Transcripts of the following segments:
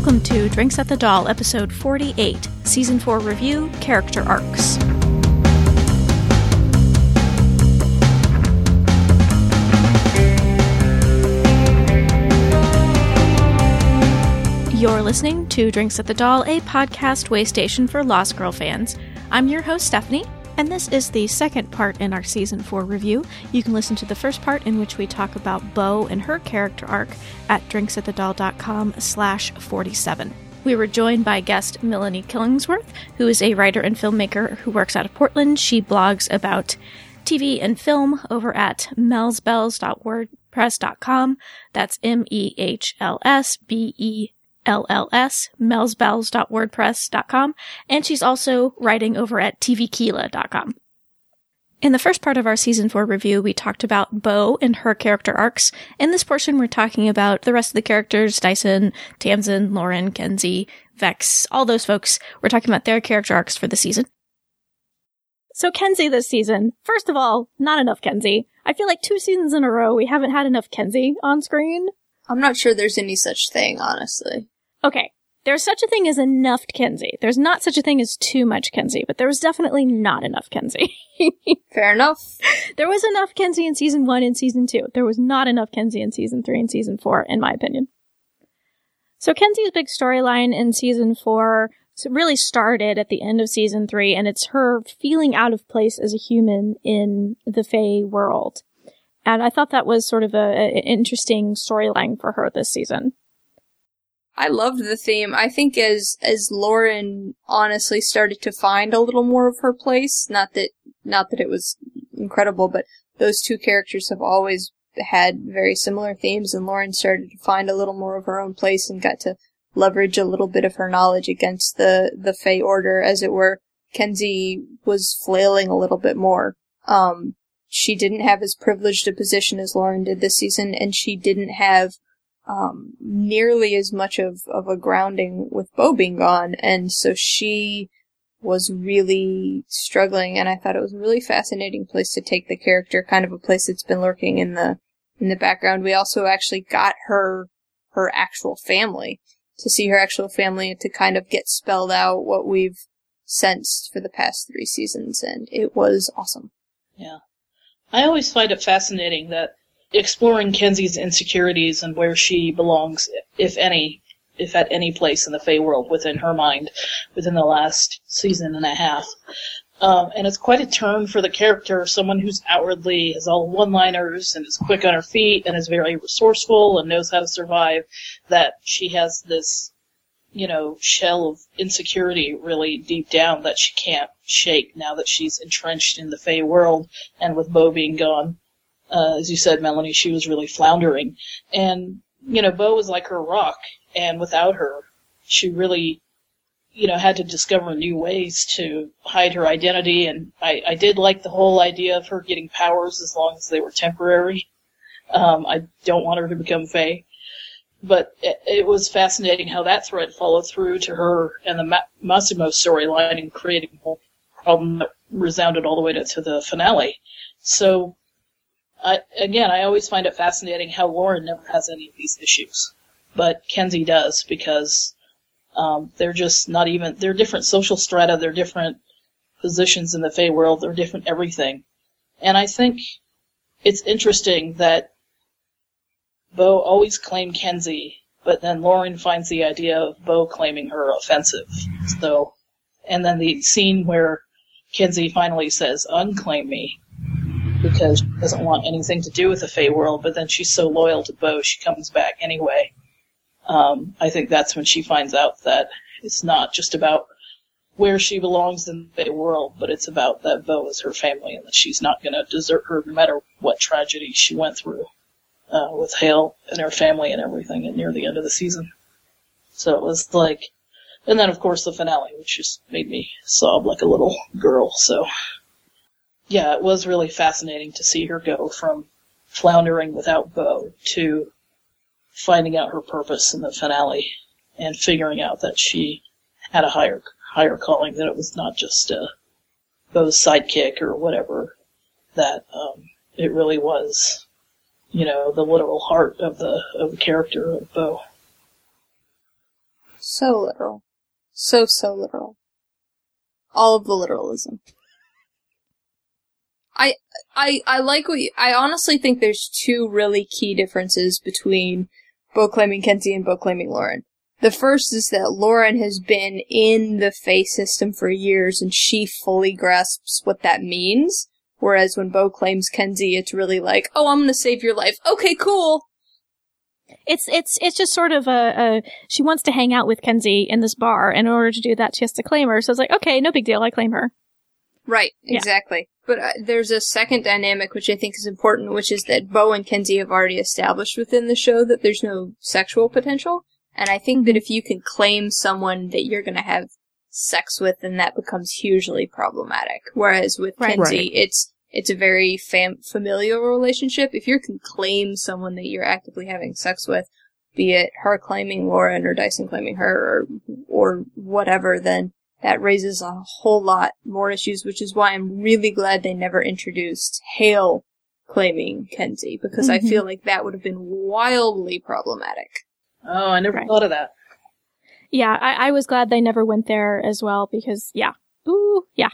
Welcome to Drinks at the Dal, episode 48, season 4 review, character arcs. You're listening to Drinks at the Dal, a podcast way station for Lost Girl fans. I'm your host, Stephanie, and this is the second part in our season 4 review. You can listen to the first part in which we talk about Bo and her character arc at drinksatthedoll.com slash 47. We were joined by guest Melanie Killingsworth, who is a writer and filmmaker who works out of Portland. She blogs about TV and film over at melsbells.wordpress.com. That's M E H L S B E LLS, melsbells.wordpress.com, and she's also writing over at tvkeela.com. In the first part of our season 4 review, we talked about Bo and her character arcs. In this portion, we're talking about the rest of the characters, Dyson, Tamsin, Lauren, Kenzi, Vex, all those folks. We're talking about their character arcs for the season. So Kenzi this season, first of all, not enough Kenzi. I feel like two seasons in a row we haven't had enough Kenzi on screen. I'm not sure there's any such thing, honestly. Okay. There's such a thing as enough Kenzi. There's not such a thing as too much Kenzi, but there was definitely not enough Kenzi. Fair enough. there was enough Kenzi in season one and season two. There was not enough Kenzi in season three and season four, in my opinion. So Kenzi's big storyline in season four really started at the end of season three, and it's her feeling out of place as a human in the Fae world. And I thought that was sort of a, a interesting storyline for her this season. I loved the theme. I think as as Lauren honestly started to find a little more of her place, not that not that it was incredible, but those two characters have always had very similar themes and Lauren started to find a little more of her own place and got to leverage a little bit of her knowledge against the the Fae Order as it were. Kenzi was flailing a little bit more. Um she didn't have as privileged a position as Lauren did this season, and she didn't have um, nearly as much of, of a grounding with Bo being gone, and so she was really struggling, and I thought it was a really fascinating place to take the character, kind of a place that's been lurking in the in the background. We also actually got her her actual family to see her actual family to kind of get spelled out what we've sensed for the past three seasons, and it was awesome. Yeah. I always find it fascinating that exploring Kenzi's insecurities and where she belongs, if any, if at any place in the Fae world within her mind, within the last season and a half. Um, and it's quite a turn for the character, someone who's outwardly has all one-liners and is quick on her feet and is very resourceful and knows how to survive, that she has this, you know, shell of insecurity really deep down that she can't shake now that she's entrenched in the Fae world and with Bo being gone. Uh, as you said, Melanie, she was really floundering. And, you know, Bo was like her rock, and without her, she really, you know, had to discover new ways to hide her identity. And I, I did like the whole idea of her getting powers as long as they were temporary. Um, I don't want her to become Fae. But it, was fascinating how that thread followed through to her and the Ma- Massimo storyline and creating a whole problem that resounded all the way to, to the finale. So I, again, I always find it fascinating how Lauren never has any of these issues, but Kenzi does because um, they're just not even. They're different social strata. They're different positions in the Fae world. They're different everything, and I think it's interesting that Bo always claimed Kenzi, but then Lauren finds the idea of Bo claiming her offensive. So, and then the scene where Kenzi finally says, "Unclaim me," because she doesn't want anything to do with the Fae world, but then she's so loyal to Bo, she comes back anyway. Um, I think that's when she finds out that it's not just about where she belongs in the Fae world, but it's about that Bo is her family and that she's not going to desert her no matter what tragedy she went through uh, with Hale and her family and everything at near the end of the season. So it was like, and then of course the finale, which just made me sob like a little girl. So yeah, it was really fascinating to see her go from floundering without Bo to finding out her purpose in the finale and figuring out that she had a higher higher calling that it was not just a Bo's sidekick or whatever that um, it really was you know the literal heart of the of the character of Bo. So literal. So, so literal. All of the literalism. I, I, I like what you, I honestly think there's two really key differences between Bo claiming Kenzi and Bo claiming Lauren. The first is that Lauren has been in the Fae system for years and she fully grasps what that means. Whereas when Bo claims Kenzi, it's really like, oh, I'm gonna save your life. Okay, cool. It's it's it's just sort of a, a she wants to hang out with Kenzi in this bar, in order to do that, she has to claim her. So it's like, okay, no big deal, I claim her. Right, Yeah. exactly. But uh, there's a second dynamic which I think is important, which is that Bo and Kenzi have already established within the show that there's no sexual potential. And I think that if you can claim someone that you're going to have sex with, then that becomes hugely problematic. Whereas with Right. Kenzi, Right. it's it's a very fam- familial relationship. If you can claim someone that you're actively having sex with, be it her claiming Lauren or Dyson claiming her or or whatever, then that raises a whole lot more issues, which is why I'm really glad they never introduced Hale claiming Kenzi, because I Mhm. feel like that would have been wildly problematic. Oh, I never Right. thought of that. Yeah, I, I was glad they never went there as well because yeah, ooh, yeah,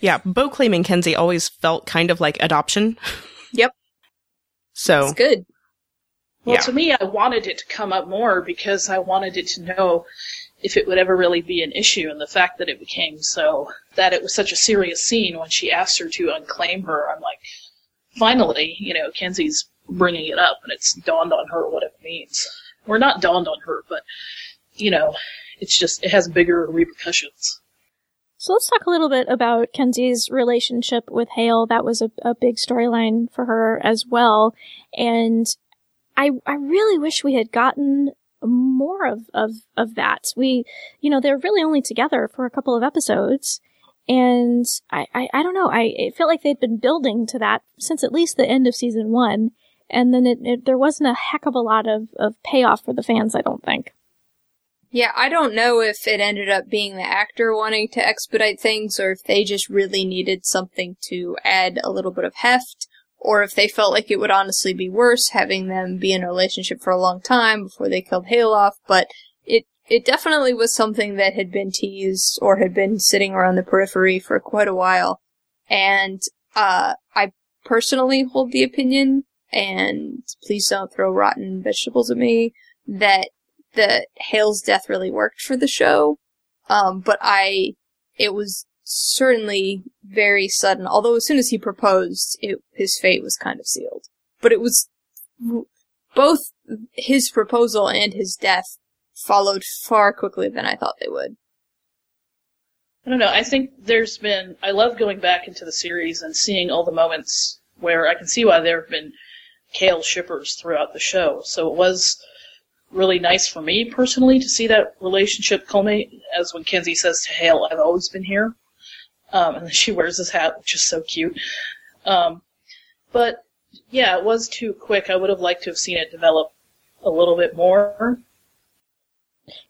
Yeah, Bo claiming Kenzi always felt kind of like adoption. Yep. So, It's good. Well, Yeah. to me, I wanted it to come up more because I wanted it to know if it would ever really be an issue, and the fact that it became so that it was such a serious scene when she asked her to unclaim her, I'm like, finally, you know, Kenzi's bringing it up, and it's dawned on her what it means. We're not dawned on her, but you know, it's just it has bigger repercussions. So let's talk a little bit about Kenzi's relationship with Hale. That was a, a big storyline for her as well. And I, I really wish we had gotten more of, of, of that. We, you know, they're really only together for a couple of episodes. And I, I, I don't know. I, it felt like they'd been building to that since at least the end of season one. And then it, it, there wasn't a heck of a lot of, of payoff for the fans, I don't think. Yeah, I don't know if it ended up being the actor wanting to expedite things or if they just really needed something to add a little bit of heft or if they felt like it would honestly be worse having them be in a relationship for a long time before they killed Hale off, but it it definitely was something that had been teased or had been sitting around the periphery for quite a while. And uh I personally hold the opinion and please don't throw rotten vegetables at me that that Hale's death really worked for the show. Um, but I, it was certainly very sudden. Although as soon as he proposed, it, his fate was kind of sealed. But it was both his proposal and his death followed far quickly than I thought they would. I don't know. I think there's been. I love going back into the series and seeing all the moments where I can see why there have been Kale shippers throughout the show. So it was really nice for me personally to see that relationship culminate. As when Kenzi says to Hale, "I've always been here," um, and then she wears this hat, which is so cute. Um, but yeah, it was too quick. I would have liked to have seen it develop a little bit more.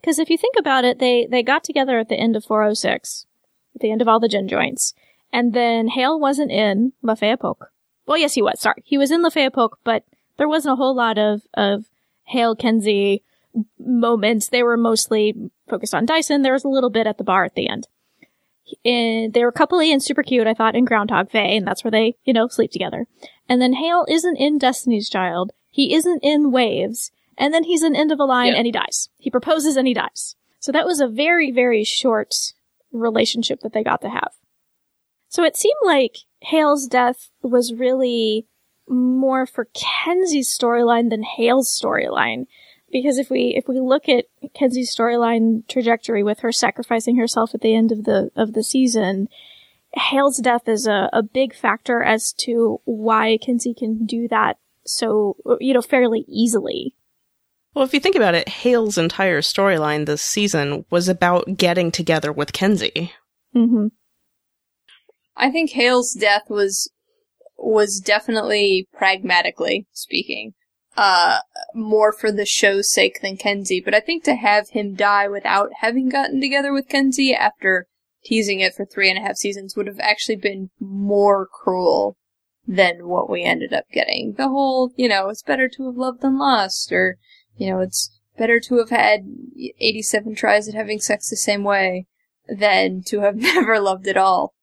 Because if you think about it, they they got together at the end of 406, at the end of all the gin joints, and then Hale wasn't in La Fae Époque. Well, yes, he was. Sorry, he was in La Fae Époque, but there wasn't a whole lot of of Hale Kenzi moments. They were mostly focused on Dyson. There was a little bit at the bar at the end. And they were coupley and super cute, I thought, in Groundhog Day, and that's where they, you know, sleep together. And then Hale isn't in Destiny's Child. He isn't in Waves. And then he's an End of a Line Yeah. and he dies. He proposes and he dies. So that was a very, very short relationship that they got to have. So it seemed like Hale's death was really more for Kenzi's storyline than Hale's storyline. Because if we if we look at Kenzi's storyline trajectory with her sacrificing herself at the end of the of the season, Hale's death is a, a big factor as to why Kenzi can do that so you know fairly easily. well, if you think about it, Hale's entire storyline this season was about getting together with Kenzi. Mm-hmm. I think Hale's death was was definitely pragmatically speaking, uh, more for the show's sake than Kenzi. But I think to have him die without having gotten together with Kenzi after teasing it for three and a half seasons would have actually been more cruel than what we ended up getting. The whole, you know, it's better to have loved than lost, or you know, it's better to have had 87 tries at having sex the same way than to have never loved at all.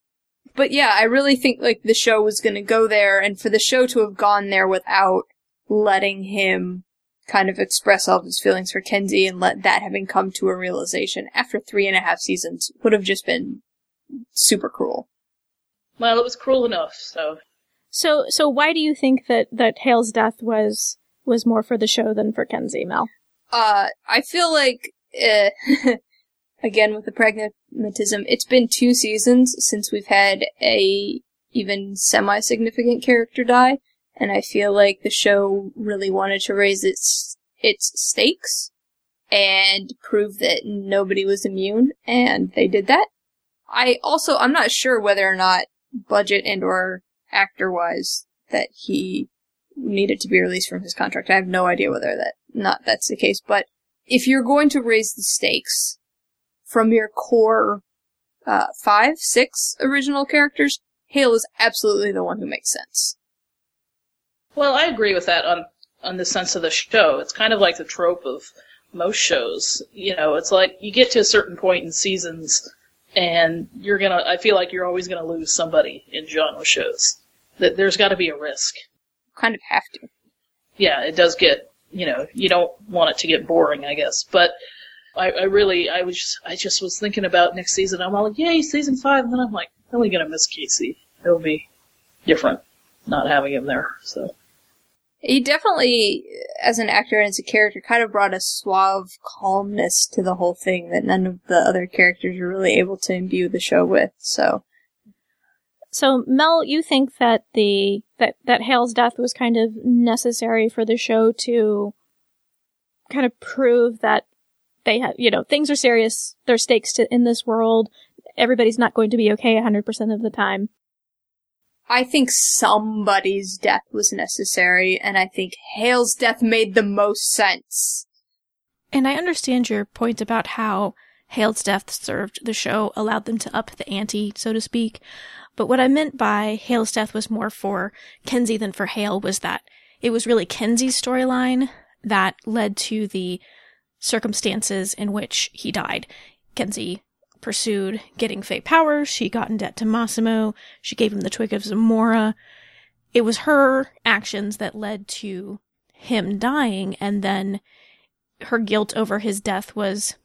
But yeah, I really think like the show was to go there and for the show to have gone there without letting him kind of express all of his feelings for Kenzi and let that having come to a realization after three and a half seasons would have just been super cruel. Well, it was cruel enough, so. So, so why do you think that, that Hale's death was, was more for the show than for Kenzi, Mel? Uh, I feel like, uh, again with the pragmatism, it's been two seasons since we've had a even semi-significant character die, and I feel like the show really wanted to raise its its stakes and prove that nobody was immune, and they did that. I also I'm not sure whether or not budget and or actor wise that he needed to be released from his contract. I have no idea whether that not that's the case, but if you're going to raise the stakes from your core uh, five, six original characters, Hale is absolutely the one who makes sense. Well, I agree with that on on the sense of the show. It's kind of like the trope of most shows. You know, it's like you get to a certain point in seasons, and you're gonna. I feel like you're always gonna lose somebody in genre shows. That there's got to be a risk. Kind of have to. Yeah, it does get. You know, you don't want it to get boring, I guess, but I, I really, I was, just, I just was thinking about next season. I'm all like, yay, season five, and then I'm like, I'm really gonna miss Casey. It'll be different not having him there. So he definitely, as an actor and as a character, kind of brought a suave calmness to the whole thing that none of the other characters were really able to imbue the show with. So, so Mel, you think that the that that Hale's death was kind of necessary for the show to kind of prove that they have, you know, things are serious. There's stakes to, in this world. Everybody's not going to be okay 100% of the time. I think somebody's death was necessary, and I think Hale's death made the most sense. And I understand your point about how Hale's death served the show, allowed them to up the ante, so to speak. But what I meant by Hale's death was more for Kenzi than for Hale was that it was really Kenzi's storyline that led to the circumstances in which he died. Kenzi pursued getting Fae powers. She got in debt to Massimo. She gave him the twig of Zamora. It was her actions that led to him dying, and then her guilt over his death was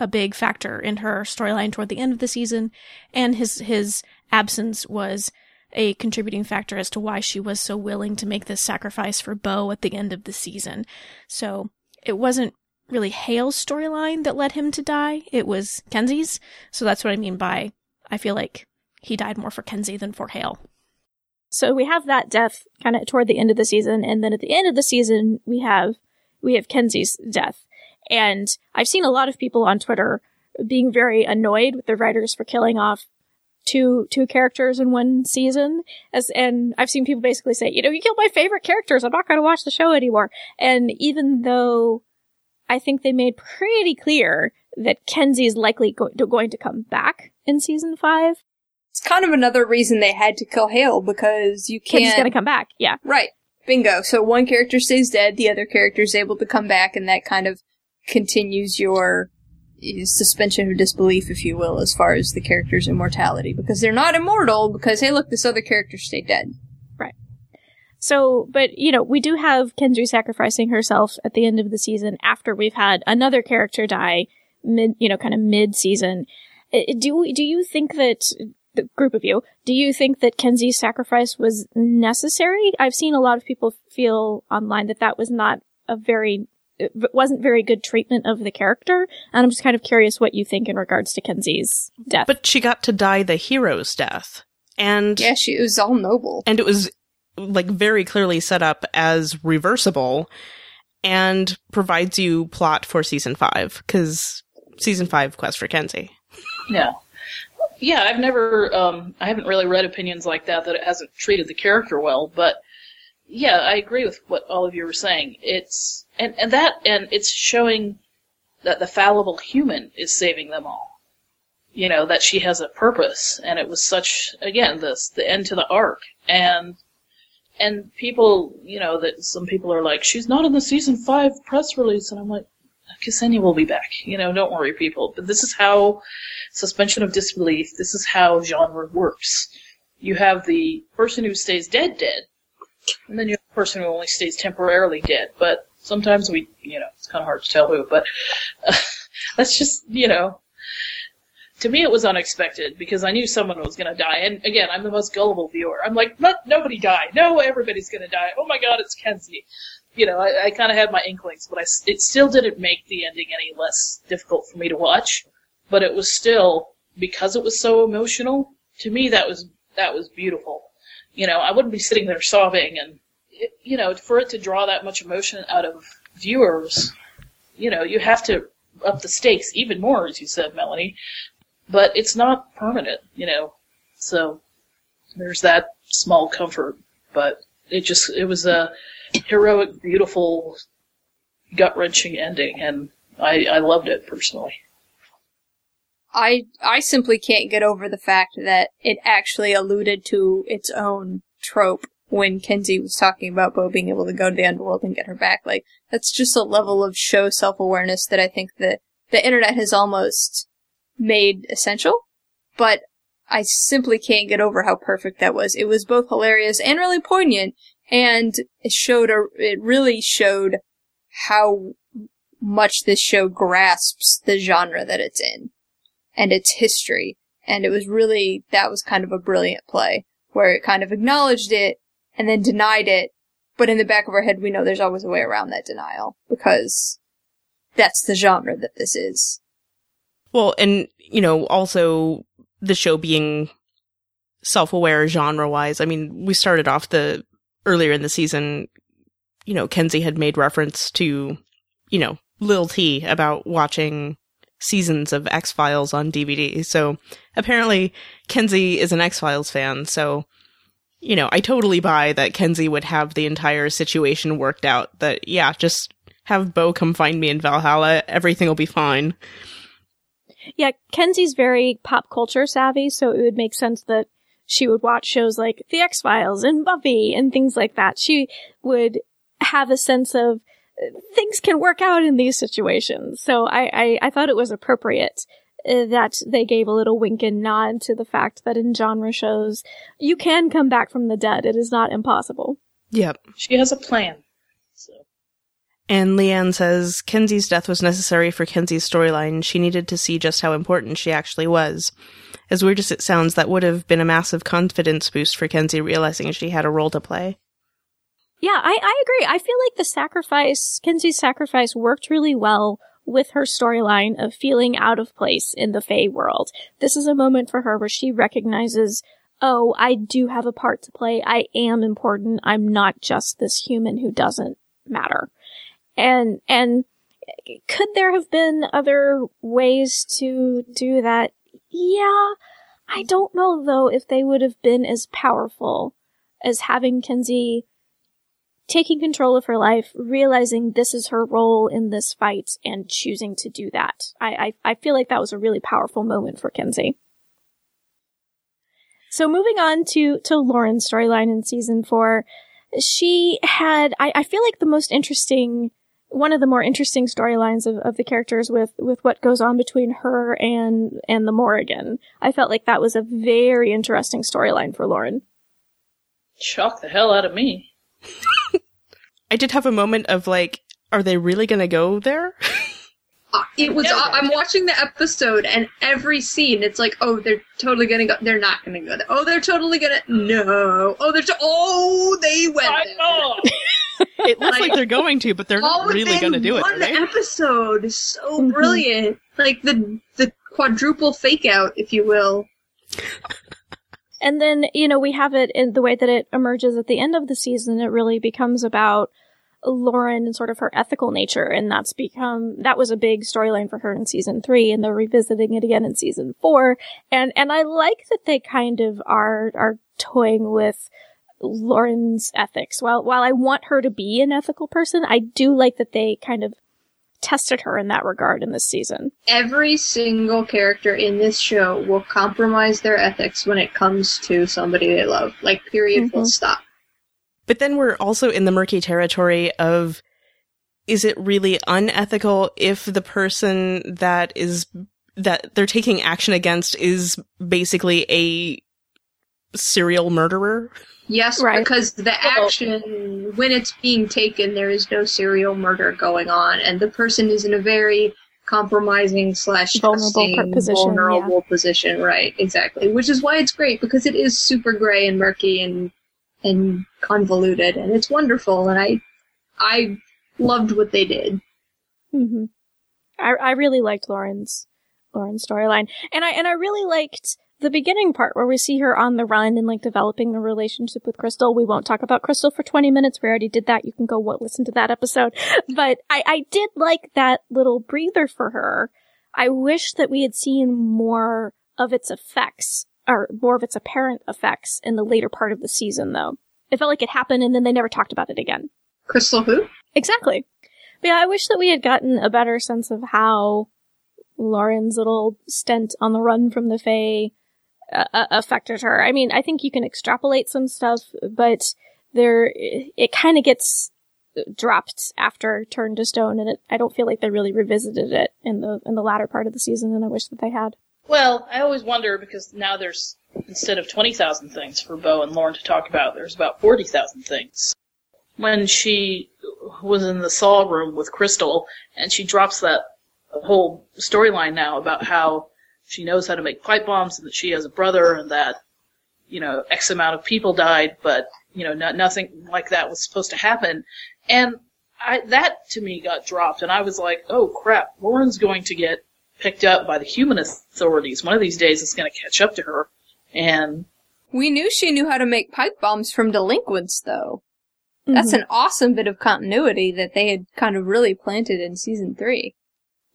a big factor in her storyline toward the end of the season, and his his absence was a contributing factor as to why she was so willing to make this sacrifice for Bo at the end of the season. So it wasn't really Hale's storyline that led him to die. It was Kenzi's. So that's what I mean by I feel like he died more for Kenzi than for Hale. So we have that death kind of toward the end of the season, and then at the end of the season we have we have Kenzi's death. And I've seen a lot of people on Twitter being very annoyed with the writers for killing off two two characters in one season. As and I've seen people basically say, you know, you killed my favorite characters. I'm not going to watch the show anymore. And even though I think they made pretty clear that Kenzi is likely go- going to come back in season five. It's kind of another reason they had to kill Hale because you can't. Kenzi's going to come back. Yeah. Right. Bingo. So one character stays dead, the other character is able to come back, and that kind of continues your eh, suspension of disbelief, if you will, as far as the character's immortality. Because they're not immortal, because, hey, look, this other character stayed dead. So, but you know, we do have Kenzi sacrificing herself at the end of the season after we've had another character die mid, you know, kind of mid season. Do do you think that the group of you do you think that Kenzi's sacrifice was necessary? I've seen a lot of people feel online that that was not a very it wasn't very good treatment of the character, and I'm just kind of curious what you think in regards to Kenzi's death. But she got to die the hero's death. And yeah, she was all noble. And it was like very clearly set up as reversible and provides you plot for season five because season five quest for Kenzi. Yeah. Yeah, I've never, um, I haven't really read opinions like that that it hasn't treated the character well, but yeah, I agree with what all of you were saying. It's, and, and that, and it's showing that the fallible human is saving them all. You know, that she has a purpose, and it was such, again, this, the end to the arc, and and people, you know, that some people are like, she's not in the season five press release, and I'm like, Ksenia will be back. You know, don't worry, people. But this is how suspension of disbelief. This is how genre works. You have the person who stays dead, dead, and then you have the person who only stays temporarily dead. But sometimes we, you know, it's kind of hard to tell who. But uh, that's just, you know, to me it was unexpected because I knew someone was going to die. And again, I'm the most gullible viewer. I'm like, let nobody die. No, everybody's going to die. Oh my god, it's Kenzi. You know, I, I kind of had my inklings, but I, it still didn't make the ending any less difficult for me to watch. But it was still, because it was so emotional, to me that was, that was beautiful. You know, I wouldn't be sitting there sobbing and, it, you know, for it to draw that much emotion out of viewers, you know, you have to up the stakes even more, as you said, Melanie but it's not permanent, you know. So there's that small comfort, but it just it was a heroic, beautiful, gut wrenching ending, and I I loved it personally. I I simply can't get over the fact that it actually alluded to its own trope when Kenzi was talking about Bo being able to go to the underworld and get her back. Like that's just a level of show self awareness that I think that the internet has almost made essential, but I simply can't get over how perfect that was. It was both hilarious and really poignant, and it showed a, it really showed how much this show grasps the genre that it's in and its history. And it was really, that was kind of a brilliant play where it kind of acknowledged it and then denied it. But in the back of our head, we know there's always a way around that denial because that's the genre that this is. Well, and, you know, also the show being self aware genre wise. I mean, we started off the earlier in the season, you know, Kenzi had made reference to, you know, Lil T about watching seasons of X Files on DVD. So apparently Kenzi is an X Files fan. So, you know, I totally buy that Kenzi would have the entire situation worked out that, yeah, just have Bo come find me in Valhalla. Everything will be fine. Yeah, Kenzi's very pop culture savvy, so it would make sense that she would watch shows like The X Files and Buffy and things like that. She would have a sense of uh, things can work out in these situations. So I, I, I thought it was appropriate uh, that they gave a little wink and nod to the fact that in genre shows, you can come back from the dead. It is not impossible. Yep. She has a plan. And Leanne says Kenzi's death was necessary for Kenzi's storyline. She needed to see just how important she actually was. As weird as it sounds, that would have been a massive confidence boost for Kenzi realizing she had a role to play. Yeah, I, I agree. I feel like the sacrifice, Kenzi's sacrifice worked really well with her storyline of feeling out of place in the Fae world. This is a moment for her where she recognizes, oh, I do have a part to play. I am important. I'm not just this human who doesn't matter. And, and could there have been other ways to do that? Yeah. I don't know though if they would have been as powerful as having Kenzi taking control of her life, realizing this is her role in this fight, and choosing to do that. I, I, I feel like that was a really powerful moment for Kenzi. So moving on to, to Lauren's storyline in season four, she had, I, I feel like the most interesting one of the more interesting storylines of, of the characters with, with what goes on between her and, and the Morrigan. I felt like that was a very interesting storyline for Lauren. Shock the hell out of me. I did have a moment of like, are they really gonna go there? Uh, it was. Uh, I'm watching the episode, and every scene, it's like, oh, they're totally gonna go. They're not gonna go there. Oh, they're totally gonna. No. Oh, they're. To- oh, they went there. it looks like, like, they're going to, but they're not really going to do it. One episode is so mm-hmm. brilliant, like the the quadruple fake out, if you will. And then you know we have it in the way that it emerges at the end of the season. It really becomes about Lauren and sort of her ethical nature, and that's become that was a big storyline for her in season three, and they're revisiting it again in season four. And and I like that they kind of are are toying with Lauren's ethics. While while I want her to be an ethical person, I do like that they kind of tested her in that regard in this season. Every single character in this show will compromise their ethics when it comes to somebody they love. Like period mm-hmm. full stop. But then we're also in the murky territory of is it really unethical if the person that is that they're taking action against is basically a serial murderer? Yes, Right. because the action, when it's being taken, there is no serial murder going on, and the person is in a very compromising slash Vulnerable position, vulnerable position. Right, exactly. Which is why it's great because it is super gray and murky and and convoluted, and it's wonderful. And I, I loved what they did. hmm I I really liked Lauren's Lauren's storyline, and I and I really liked the beginning part where we see her on the run and like developing the relationship with Crystal. We won't talk about Crystal for twenty minutes. We already did that. You can go what, listen to that episode. But I I did like that little breather for her. I wish that we had seen more of its effects or more of its apparent effects in the later part of the season, though. It felt like it happened and then they never talked about it again. Crystal who? Exactly. But yeah, I wish that we had gotten a better sense of how Lauren's little stint on the run from the Fae uh, uh, affected her. I mean, I think you can extrapolate some stuff, but there, it kind of gets dropped after Turned to Stone, and it, I don't feel like they really revisited it in the in the latter part of the season, and I wish that they had. Well, I always wonder because now there's instead of twenty thousand things for Bo and Lauren to talk about, there's about forty thousand things. When she was in the Saw room with Crystal, and she drops that whole storyline now about how she knows how to make pipe bombs and that she has a brother and that you know X amount of people died, but you know no, nothing like that was supposed to happen, and I that to me got dropped, and I was like, oh crap, Lauren's going to get picked up by the human authorities. One of these days it's going to catch up to her. And We knew she knew how to make pipe bombs from delinquents, though. That's Mhm. an awesome bit of continuity that they had kind of really planted in season three.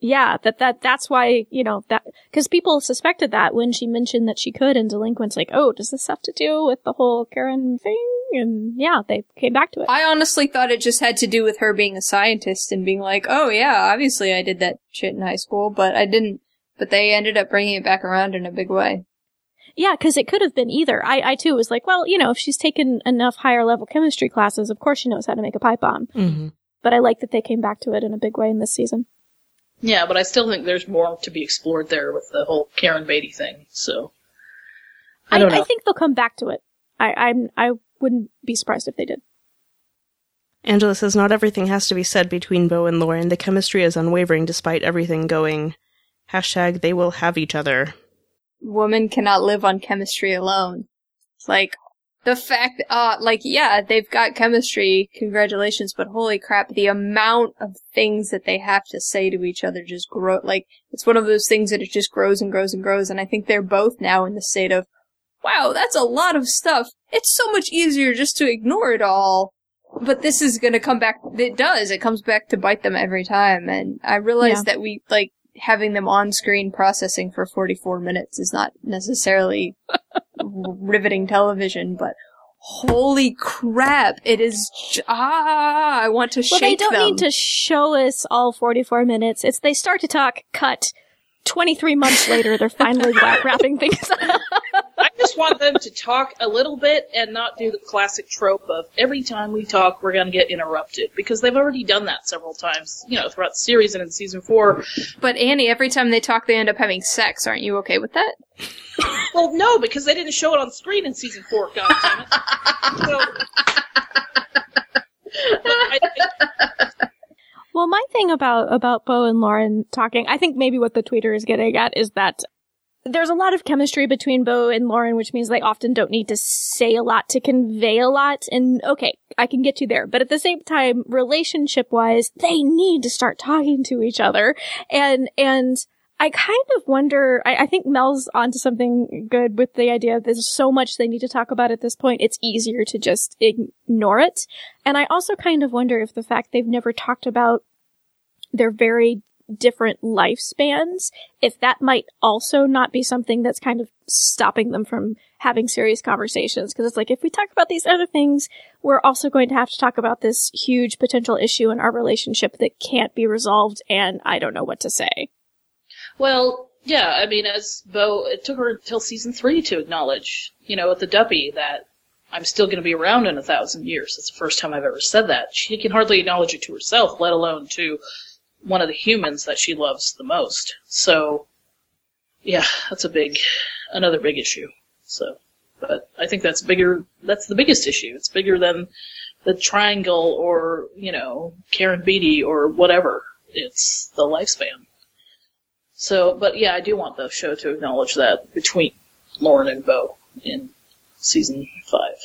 Yeah, that that that's why you know that because people suspected that when she mentioned that she could, and delinquents like, oh, does this have to do with the whole Karen thing? And yeah, they came back to it. I honestly thought it just had to do with her being a scientist and being like, oh yeah, obviously I did that shit in high school, but I didn't. But they ended up bringing it back around in a big way. Yeah, because it could have been either. I I too was like, well, you know, if she's taken enough higher level chemistry classes, of course she knows how to make a pipe bomb. Mm-hmm. But I like that they came back to it in a big way in this season. Yeah, but I still think there's more to be explored there with the whole Karen Beatty thing. So I don't know. I think they'll come back to it. I I'm I wouldn't be surprised if they did. Angela says not everything has to be said between Bo and Lauren. The chemistry is unwavering despite everything going. Hashtag they will have each other. Woman cannot live on chemistry alone. It's like the fact, uh, like yeah, they've got chemistry. Congratulations, but holy crap, the amount of things that they have to say to each other just grow. Like it's one of those things that it just grows and grows and grows. And I think they're both now in the state of, wow, that's a lot of stuff. It's so much easier just to ignore it all. But this is gonna come back. It does. It comes back to bite them every time. And I realize Yeah. that we like having them on screen processing for 44 minutes is not necessarily riveting television, but holy crap, it is. J- ah, I want to Well, shake they don't them. need to show us all 44 minutes. It's they start to talk, cut. 23 months later, they're finally wrapping things up. I just want them to talk a little bit and not do the classic trope of every time we talk we're going to get interrupted because they've already done that several times, you know, throughout the series and in season four. But Annie, every time they talk, they end up having sex. Aren't you okay with that? Well, no, because they didn't show it on screen in season four. God damn it! So, But I, Well, my thing about about Bo and Lauren talking, I think maybe what the tweeter is getting at is that there's a lot of chemistry between Bo and Lauren, which means they often don't need to say a lot to convey a lot. And okay, I can get you there, but at the same time, relationship wise, they need to start talking to each other. And and I kind of wonder. I, I think Mel's onto something good with the idea that there's so much they need to talk about at this point. It's easier to just ignore it. And I also kind of wonder if the fact they've never talked about their very different lifespans, if that might also not be something that's kind of stopping them from having serious conversations. Because it's like, if we talk about these other things, we're also going to have to talk about this huge potential issue in our relationship that can't be resolved, and I don't know what to say. well, yeah, I mean, as Bo, it took her until season three to acknowledge, you know, at the Duppy that I'm still going to be around in a thousand years. That's the first time I've ever said that. She can hardly acknowledge it to herself, let alone to one of the humans that she loves the most. So, yeah, that's a big, another big issue. So, but I think that's bigger, that's the biggest issue. It's bigger than the triangle or, you know, Karen Beatty or whatever. It's the lifespan. So, but yeah, I do want the show to acknowledge that between Lauren and Bo in season five.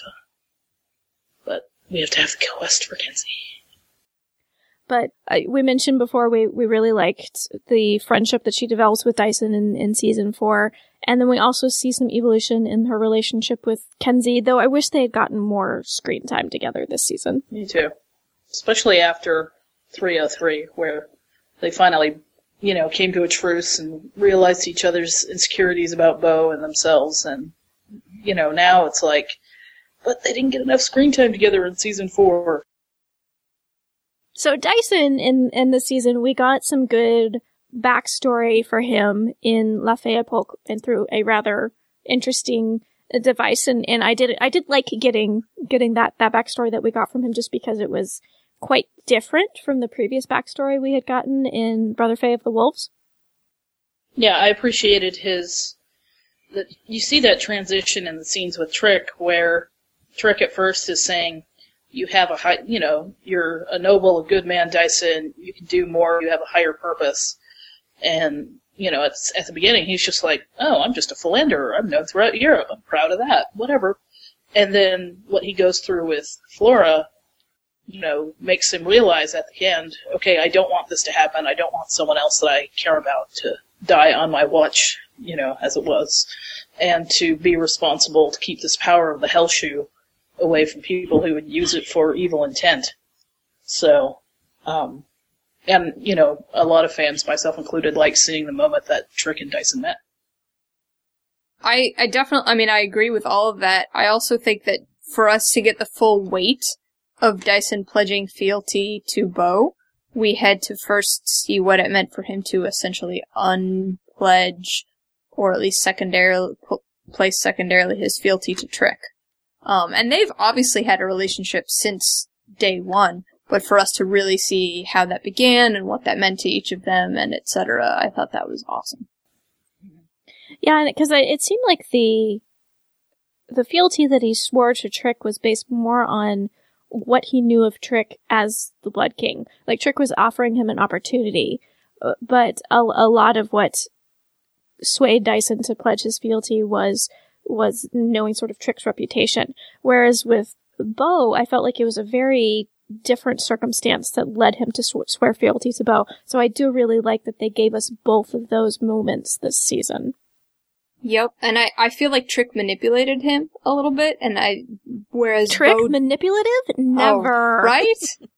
But we have to have the quest for Kenzi. But uh, we mentioned before we, we really liked the friendship that she develops with Dyson in, in season four. And then we also see some evolution in her relationship with Kenzi, though I wish they had gotten more screen time together this season. Me too. Especially after 303, where they finally, you know, came to a truce and realized each other's insecurities about Bo and themselves. And, you know, now it's like, but they didn't get enough screen time together in season four. So Dyson in in the season, we got some good backstory for him in La Fae Époque and through a rather interesting device. And, and I did I did like getting getting that that backstory that we got from him just because it was quite different from the previous backstory we had gotten in Brother Fae of the Wolves. Yeah, I appreciated his. That you see that transition in the scenes with Trick, where Trick at first is saying, you have a high, you know, you're a noble, a good man, Dyson. You can do more. You have a higher purpose. And you know, it's at the beginning, he's just like, "Oh, I'm just a philanderer. I'm known throughout Europe. I'm proud of that. Whatever." And then what he goes through with Flora, you know, makes him realize at the end, okay, I don't want this to happen. I don't want someone else that I care about to die on my watch, you know, as it was, and to be responsible to keep this power of the Hel Shoe away from people who would use it for evil intent. So, um, and you know, a lot of fans, myself included, like seeing the moment that Trick and Dyson met. I, I definitely, I mean, I agree with all of that. I also think that for us to get the full weight of Dyson pledging fealty to Bo, we had to first see what it meant for him to essentially unpledge, or at least secondarily, place secondarily his fealty to Trick. Um, and they've obviously had a relationship since day one, but for us to really see how that began and what that meant to each of them and etc., I thought that was awesome. Yeah, because it seemed like the the fealty that he swore to Trick was based more on what he knew of Trick as the Blood King. Like Trick was offering him an opportunity, uh, but a, a lot of what swayed Dyson to pledge his fealty was was knowing sort of Trick's reputation. Whereas with Bo, I felt like it was a very different circumstance that led him to sw- swear fealty to Bo. So I do really like that they gave us both of those moments this season. Yep, and I, I feel like Trick manipulated him a little bit, and I whereas Trick Bo, manipulative never Oh, right?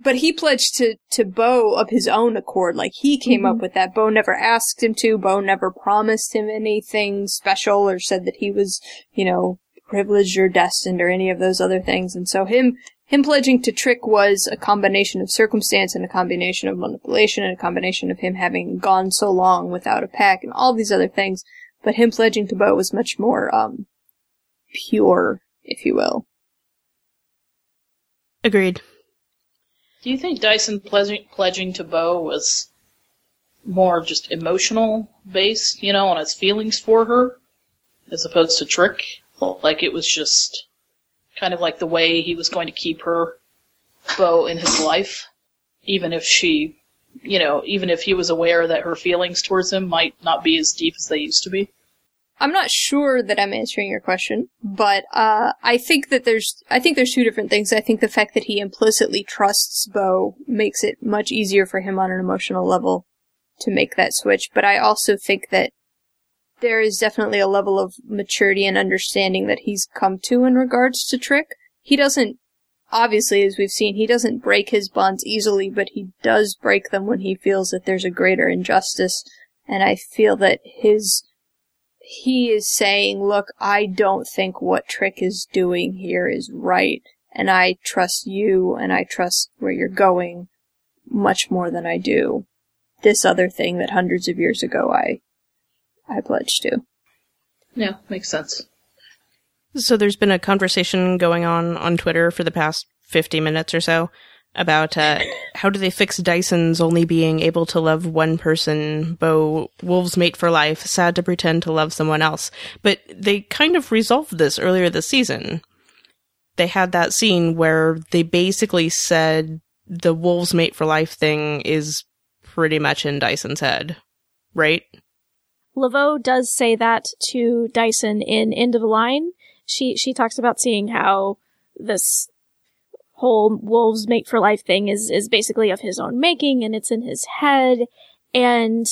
but he pledged to to Bo of his own accord. Like he came up Mhm. with that. Bo never asked him to. Bo never promised him anything special or said that he was, you know, privileged or destined or any of those other things. And so him him pledging to Trick was a combination of circumstance and a combination of manipulation and a combination of him having gone so long without a pack and all these other things. But him pledging to Bo was much more um pure, if you will. Agreed. Do you think Dyson pledging, pledging to Bo was more just emotional based, you know, on his feelings for her, as opposed to Trick? Like it was just kind of like the way he was going to keep her, Bo, in his life, even if she, you know, even if he was aware that her feelings towards him might not be as deep as they used to be. I'm not sure that I'm answering your question, but uh, I think that there's I think there's two different things. I think the fact that he implicitly trusts Bo makes it much easier for him on an emotional level to make that switch. But I also think that there is definitely a level of maturity and understanding that he's come to in regards to Trick. He doesn't obviously as we've seen, he doesn't break his bonds easily, but he does break them when he feels that there's a greater injustice. And I feel that his he is saying, look, I don't think what Trick is doing here is right, and I trust you, and I trust where you're going much more than I do this other thing that hundreds of years ago I, I pledged to. Yeah, makes sense. So there's been a conversation going on on Twitter for the past 50 minutes or so about uh, how do they fix Dyson's only being able to love one person, Bo, wolves mate for life, sad to pretend to love someone else. But they kind of resolved this earlier this season. They had that scene where they basically said the wolves mate for life thing is pretty much in Dyson's head, right? Laveau does say that to Dyson in End of the Line. She she talks about seeing how this whole wolves mate for life thing is is basically of his own making and it's in his head and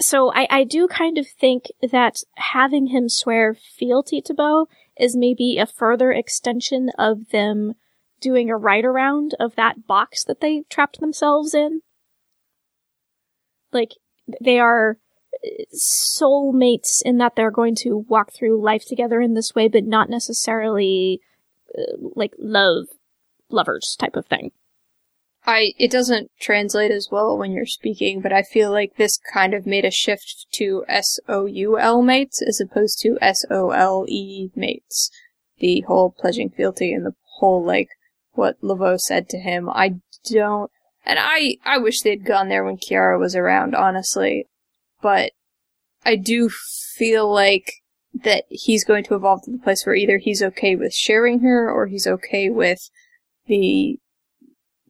so I, I do kind of think that having him swear fealty to Bo is maybe a further extension of them doing a right around of that box that they trapped themselves in. Like, they are soulmates in that they're going to walk through life together in this way, but not necessarily Uh, like love lovers type of thing. I it doesn't translate as well when you're speaking, but I feel like this kind of made a shift to S O U L mates as opposed to S O L E mates. The whole pledging fealty and the whole like what Laveau said to him. I don't and I I wish they'd gone there when Ciara was around, honestly. But I do feel like that he's going to evolve to the place where either he's okay with sharing her or he's okay with the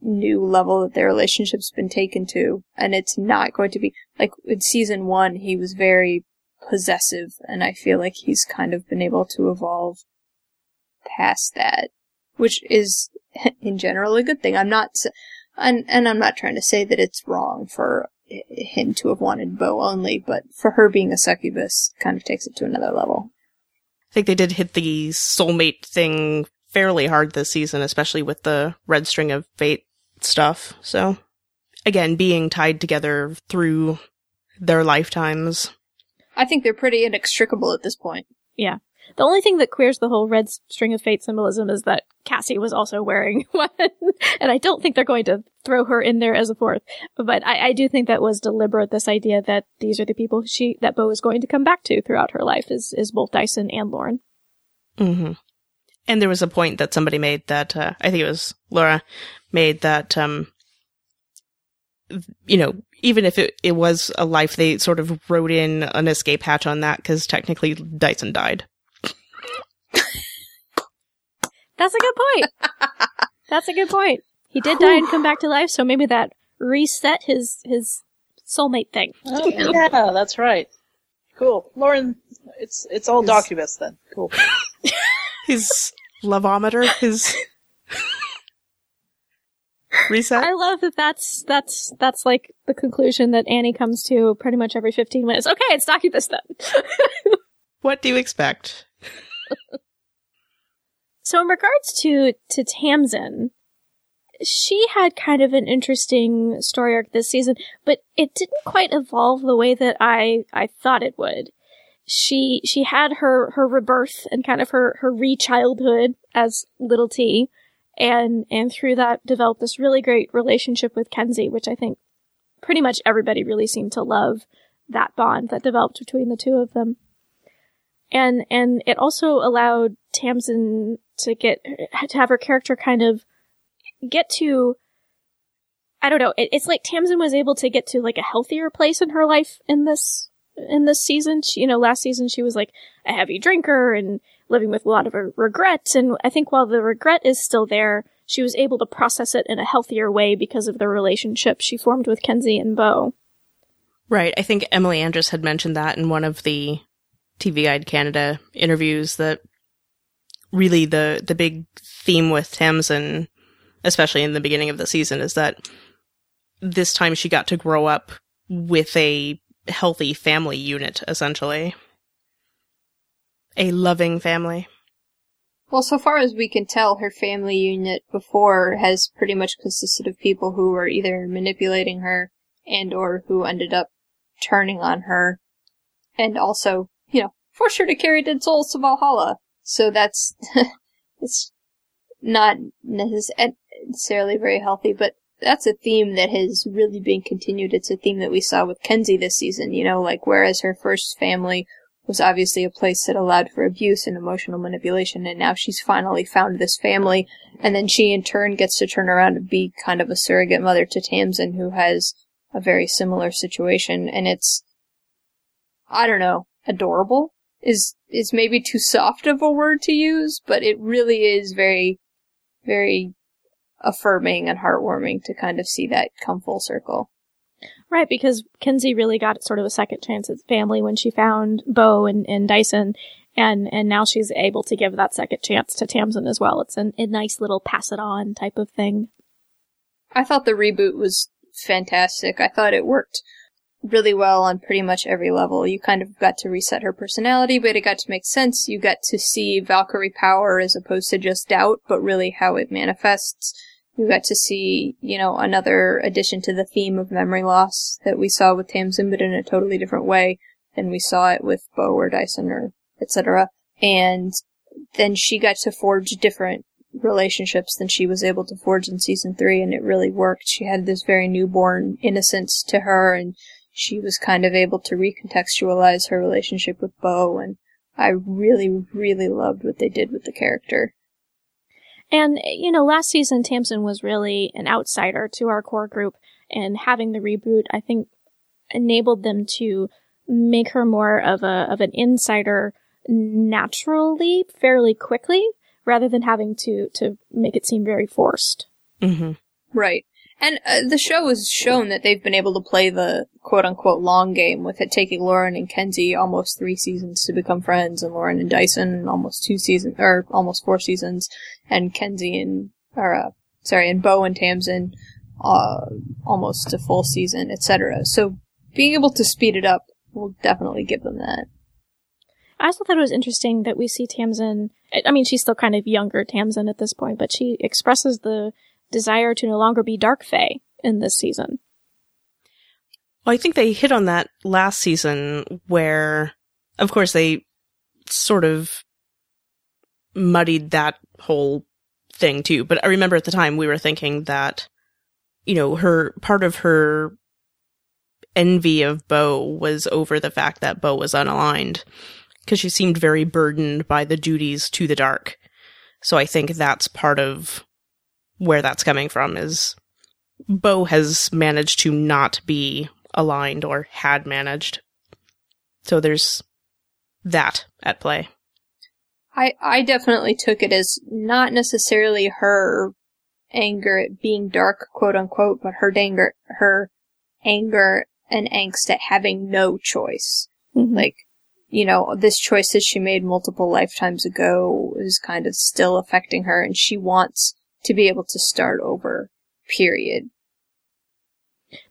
new level that their relationship's been taken to. And it's not going to be like in season one, he was very possessive, and I feel like he's kind of been able to evolve past that, which is in general a good thing. I'm not, and, and I'm not trying to say that it's wrong for him to have wanted Bo only, but for her being a succubus kind of takes it to another level. I think they did hit the soulmate thing fairly hard this season, especially with the red string of fate stuff. So, again, being tied together through their lifetimes. I think they're pretty inextricable at this point. Yeah. The only thing that queers the whole red string of fate symbolism is that Cassie was also wearing one. and I don't think they're going to throw her in there as a fourth. But I, I, do think that was deliberate, this idea that these are the people she, that Bo is going to come back to throughout her life is, is both Dyson and Lauren. Mm-hmm. And there was a point that somebody made that, uh, I think it was Laura made that, um, you know, even if it, it was a life, they sort of wrote in an escape hatch on that because technically Dyson died. That's a good point. That's a good point. He did die and come back to life, so maybe that reset his his soulmate thing. Oh, yeah, that's right. Cool, Lauren. It's it's all Doccubus then. Cool. his loveometer, his reset. I love that. That's that's that's like the conclusion that Annie comes to pretty much every fifteen minutes. Okay, it's Doccubus then. what do you expect? So in regards to to Tamsin, she had kind of an interesting story arc this season, but it didn't quite evolve the way that I I thought it would. She she had her her rebirth and kind of her her re-childhood as little T, and and through that developed this really great relationship with Kenzi, which I think pretty much everybody really seemed to love that bond that developed between the two of them. And and it also allowed Tamsin to get to have her character kind of get to I don't know. It, it's like Tamsin was able to get to like a healthier place in her life in this in this season. She, you know, last season she was like a heavy drinker and living with a lot of regret. And I think while the regret is still there, she was able to process it in a healthier way because of the relationship she formed with Kenzi and Bo. Right. I think Emily Andras had mentioned that in one of the TV Guide Canada interviews that really the the big theme with Tamsin, especially in the beginning of the season, is that this time she got to grow up with a healthy family unit, essentially. A loving family. Well, so far as we can tell, her family unit before has pretty much consisted of people who were either manipulating her and or who ended up turning on her and also, you know, forced her to carry dead souls to Valhalla. So that's, it's not necessarily very healthy, but that's a theme that has really been continued. It's a theme that we saw with Kenzi this season, you know, like whereas her first family was obviously a place that allowed for abuse and emotional manipulation, and now she's finally found this family, and then she in turn gets to turn around and be kind of a surrogate mother to Tamsin, who has a very similar situation, and it's, I don't know, adorable is is maybe too soft of a word to use, but it really is very, very affirming and heartwarming to kind of see that come full circle. Right, because Kenzi really got sort of a second chance at family when she found Bo and, and Dyson, and and now she's able to give that second chance to Tamsin as well. It's an, a nice little pass it on type of thing. I thought the reboot was fantastic. I thought it worked really well on pretty much every level. You kind of got to reset her personality, but it got to make sense. You got to see Valkyrie power as opposed to just doubt, but really how it manifests. You got to see, you know, another addition to the theme of memory loss that we saw with Tamsin, but in a totally different way than we saw it with Bo or Dyson or etc. And then she got to forge different relationships than she was able to forge in season three, and it really worked. She had this very newborn innocence to her, and she was kind of able to recontextualize her relationship with Bo, and I really, really loved what they did with the character. And, you know, last season, Tamsin was really an outsider to our core group, and having the reboot, I think, enabled them to make her more of a, of an insider naturally, fairly quickly, rather than having to, to make it seem very forced. Mm-hmm. Right. And uh, the show has shown that they've been able to play the quote unquote long game with it taking Lauren and Kenzi almost three seasons to become friends and Lauren and Dyson almost two seasons, or almost four seasons, and Kenzi and, or, uh, sorry, and Bo and Tamsin, uh, almost a full season, etc. So being able to speed it up will definitely give them that. I also thought it was interesting that we see Tamsin, I mean, she's still kind of younger Tamsin at this point, but she expresses the desire to no longer be Dark Fae in this season. Well, I think they hit on that last season where, of course, they sort of muddied that whole thing too. But I remember at the time we were thinking that, you know, her, part of her envy of Bo was over the fact that Bo was unaligned because she seemed very burdened by the duties to the dark. So I think that's part of where that's coming from is Bo has managed to not be aligned or had managed. So there's that at play. I, I definitely took it as not necessarily her anger at being dark, quote unquote, but her anger, her anger and angst at having no choice. Mm-hmm. Like, you know, this choice that she made multiple lifetimes ago is kind of still affecting her and she wants to be able to start over, period.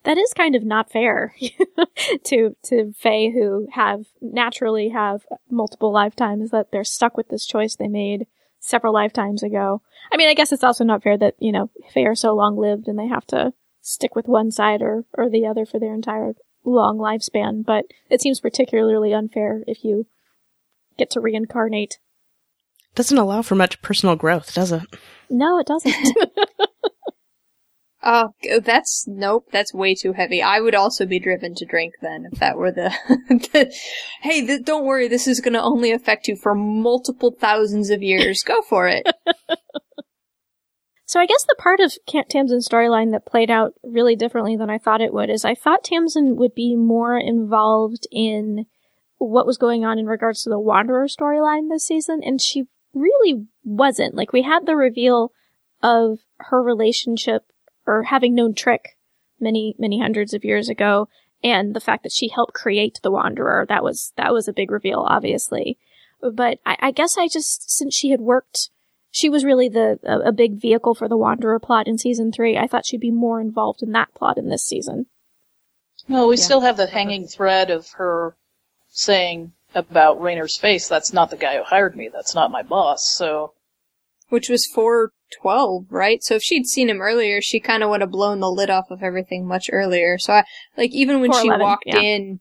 That is kind of not fair to to Fae who have naturally have multiple lifetimes that they're stuck with this choice they made several lifetimes ago. I mean, I guess it's also not fair that, you know, Fae are so long lived and they have to stick with one side or, or the other for their entire long lifespan, but it seems particularly unfair if you get to reincarnate. Doesn't allow for much personal growth, does it? No, it doesn't. Oh, that's nope. That's way too heavy. I would also be driven to drink then if that were the. the hey, th- don't worry. This is going to only affect you for multiple thousands of years. Go for it. So I guess the part of Tamsin's storyline that played out really differently than I thought it would is I thought Tamsin would be more involved in what was going on in regards to the Wanderer storyline this season, and she really wasn't. Like we had the reveal of her relationship or having known Trick many, many hundreds of years ago, and the fact that she helped create the Wanderer. That was that was a big reveal, obviously. But I, I guess I just since she had worked she was really the a, a, big vehicle for the Wanderer plot in season three. I thought she'd be more involved in that plot in this season. No, we yeah. still have the hanging thread of her saying about Rainer's face, that's not the guy who hired me, that's not my boss, so. Which was 412, right? So if she'd seen him earlier, she kind of would have blown the lid off of everything much earlier. So I, like, even when she walked yeah. in,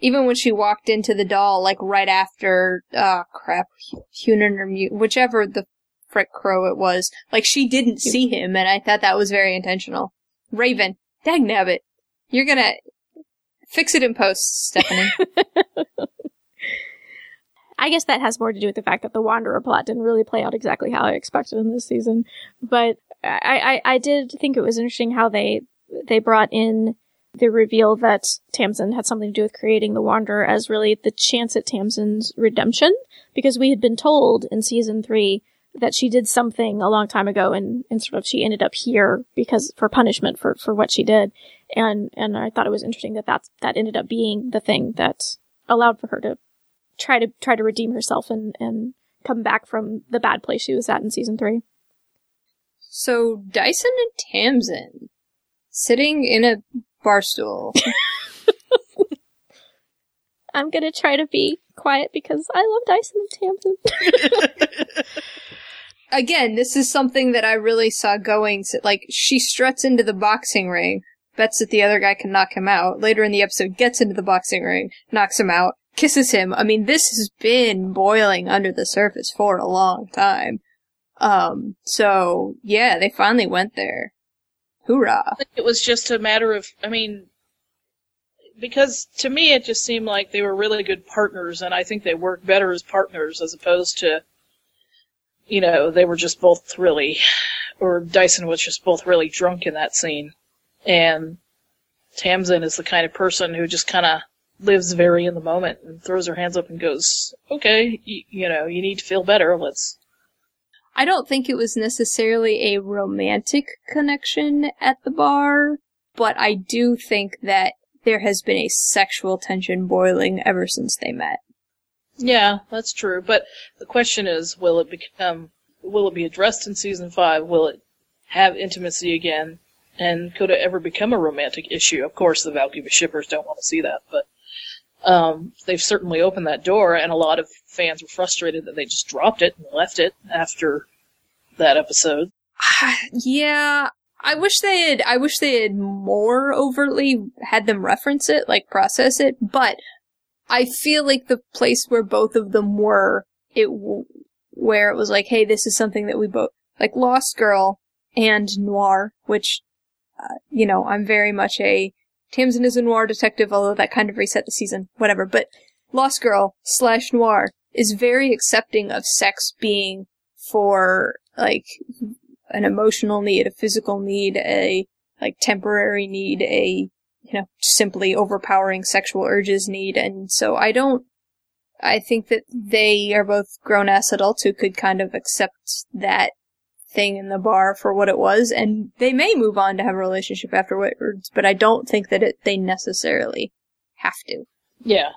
even when she walked into the Dal, like right after, ah, oh, crap, Huginn or Mute, whichever the frick crow it was, like she didn't see him, and I thought that was very intentional. Raven, dagnabbit, you're gonna fix it in post, Stephanie. I guess that has more to do with the fact that the Wanderer plot didn't really play out exactly how I expected in this season. But I, I, I did think it was interesting how they they brought in the reveal that Tamsin had something to do with creating the Wanderer as really the chance at Tamsin's redemption, because we had been told in season three that she did something a long time ago and, and sort of she ended up here because for punishment for, for what she did. And, and I thought it was interesting that that's, that ended up being the thing that allowed for her to try to, try to redeem herself and, and come back from the bad place she was at in season three. So Dyson and Tamsin sitting in a bar stool. I'm gonna try to be quiet because I love Dyson and Tamsin. Again, this is something that I really saw going. Like, she struts into the boxing ring, bets that the other guy can knock him out. Later in the episode, gets into the boxing ring, knocks him out, kisses him. I mean, this has been boiling under the surface for a long time. Um, so, yeah, they finally went there. Hoorah. It was just a matter of, I mean, because to me it just seemed like they were really good partners, and I think they worked better as partners as opposed to, you know, they were just both really, or Dyson was just both really drunk in that scene. And Tamsin is the kind of person who just kind of lives very in the moment and throws her hands up and goes, okay, you, you know, you need to feel better. Let's I don't think it was necessarily a romantic connection at the bar, but I do think that there has been a sexual tension boiling ever since they met. Yeah, that's true. But the question is, will it become, will it be addressed in season five? Will it have intimacy again? And could it ever become a romantic issue? Of course, the Valkyrie shippers don't want to see that, but um, they've certainly opened that door, and a lot of fans were frustrated that they just dropped it and left it after that episode. yeah, I wish they had. I wish they had more overtly had them reference it, like process it. But I feel like the place where both of them were, it where it was like, hey, this is something that we both like. Lost Girl and Noir, which, uh, you know, I'm very much a Tamsin is a noir detective, although that kind of reset the season, whatever. But Lost Girl slash Noir is very accepting of sex being for like an emotional need, a physical need, a like temporary need, a you know simply overpowering sexual urges need, and so I don't. I think that they are both grown ass adults who could kind of accept that thing in the bar for what it was, and they may move on to have a relationship afterwards, but I don't think that it they necessarily have to. Yeah.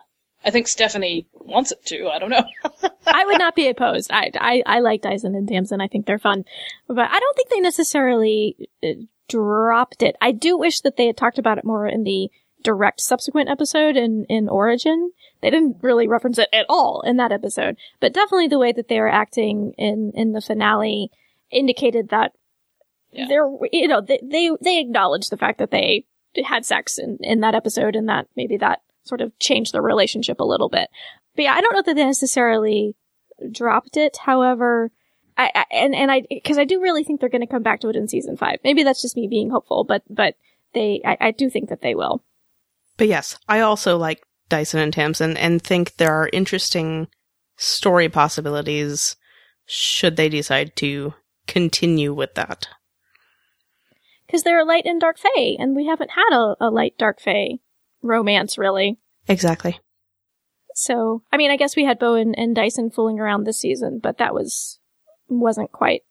I think Stephanie wants it to. I don't know. I would not be opposed. I, I, I like Dyson and Damson. I think they're fun, but I don't think they necessarily uh, dropped it. I do wish that they had talked about it more in the direct subsequent episode in, in Origin. They didn't really reference it at all in that episode, but definitely the way that they were acting in, in the finale indicated that yeah. they're, you know, they, they, they acknowledged the fact that they had sex in, in that episode and that maybe that sort of changed the relationship a little bit. But yeah, I don't know that they necessarily dropped it. However, I, I and and I because I do really think they're going to come back to it in season five. Maybe that's just me being hopeful, but but they I, I do think that they will. But yes, I also like Dyson and Tamsin and think there are interesting story possibilities should they decide to continue with that. Because they're a light and dark fae, and we haven't had a, a light dark fae romance, really. Exactly. So, I mean, I guess we had Bo and, and Dyson fooling around this season, but that was wasn't quite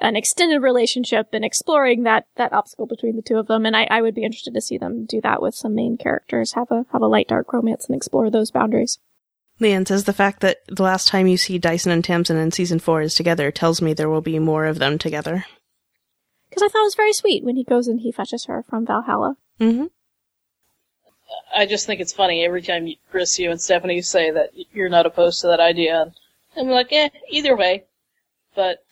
an extended relationship and exploring that that obstacle between the two of them. And I, I would be interested to see them do that with some main characters, have a have a light dark romance and explore those boundaries. Leanne says the fact that the last time you see Dyson and Tamsin in season four is together tells me there will be more of them together. Because I thought it was very sweet when he goes and he fetches her from Valhalla. Mm-hmm. I just think it's funny every time Chris, you and Stephanie say that you're not opposed to that idea. And I'm like, eh, either way. But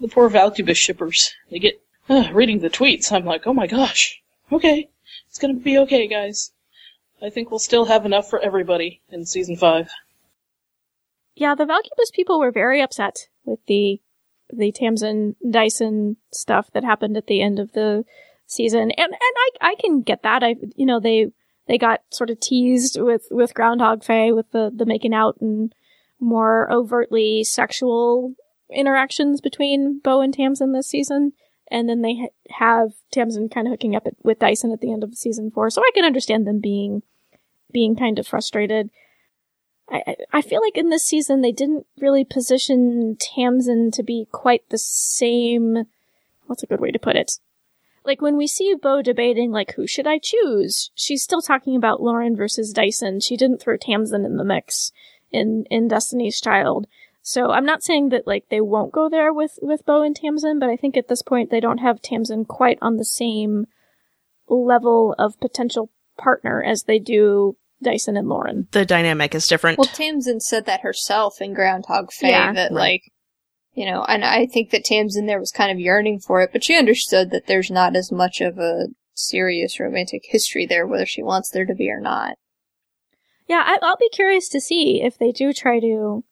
the poor Valkubus shippers, they get uh, reading the tweets. I'm like, oh my gosh, okay, it's gonna be okay, guys. I think we'll still have enough for everybody in season five. Yeah, the Valkubus people were very upset with the the Tamsin Dyson stuff that happened at the end of the season, and and I I can get that. I you know they they got sort of teased with with Groundhog Fae with the the making out and more overtly sexual interactions between Bo and Tamsin this season. And then they ha- have Tamsin kind of hooking up at, with Dyson at the end of season four. So I can understand them being, being kind of frustrated. I, I feel like in this season they didn't really position Tamsin to be quite the same. What's a good way to put it? Like when we see Bo debating, like who should I choose? She's still talking about Lauren versus Dyson. She didn't throw Tamsin in the mix in in Destiny's Child. So I'm not saying that like they won't go there with with Bo and Tamsin, but I think at this point they don't have Tamsin quite on the same level of potential partner as they do Dyson and Lauren. The dynamic is different. Well, Tamsin said that herself in Groundhog Fae Yeah. that Right. like, you know, and I think that Tamsin there was kind of yearning for it, but she understood that there's not as much of a serious romantic history there, whether she wants there to be or not. Yeah, I, I'll be curious to see if they do try to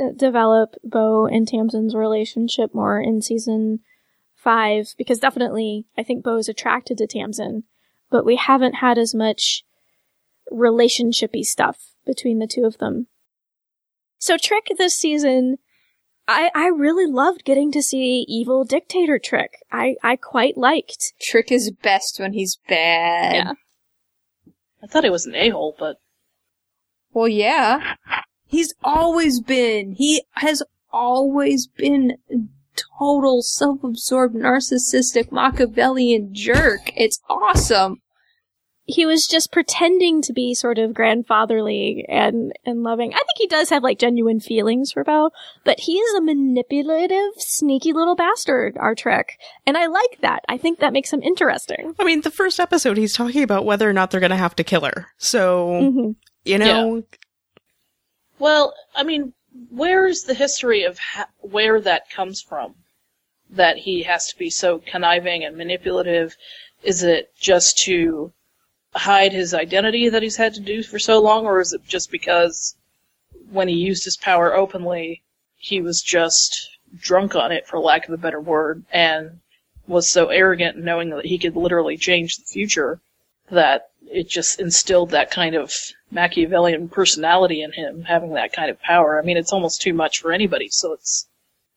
uh, develop Bo and Tamsin's relationship more in season five, because definitely I think Bo is attracted to Tamsin, but we haven't had as much relationshipy stuff between the two of them. So Trick this season, I, I really loved getting to see evil dictator Trick. I, I quite liked. Trick is best when he's bad. Yeah. I thought he was an a-hole, but Well, yeah. He's always been. He has always been a total self-absorbed, narcissistic, Machiavellian jerk. It's awesome. He was just pretending to be sort of grandfatherly and and loving. I think he does have like genuine feelings for Bo, but he is a manipulative, sneaky little bastard, our Trick. And I like that. I think that makes him interesting. I mean, the first episode, he's talking about whether or not they're going to have to kill her. So, hmm you know, well, I mean, where's the history of ha- where that comes from? That he has to be so conniving and manipulative? Is it just to hide his identity that he's had to do for so long, or is it just because when he used his power openly, he was just drunk on it, for lack of a better word, and was so arrogant knowing that he could literally change the future that it just instilled that kind of Machiavellian personality in him, having that kind of power. I mean, it's almost too much for anybody, so it's,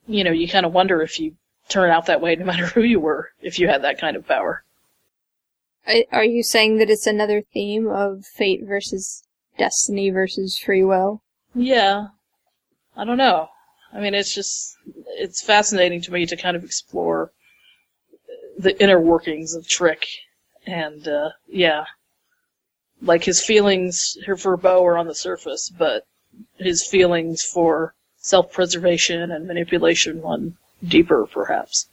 you know, you kind of wonder if you turn out that way no matter who you were, if you had that kind of power. Are you saying that it's another theme of fate versus destiny versus free will? Yeah. I don't know. I mean, it's just, it's fascinating to me to kind of explore the inner workings of Trick. And, uh, yeah. Like his feelings for Bo are on the surface, but his feelings for self-preservation and manipulation run deeper, perhaps.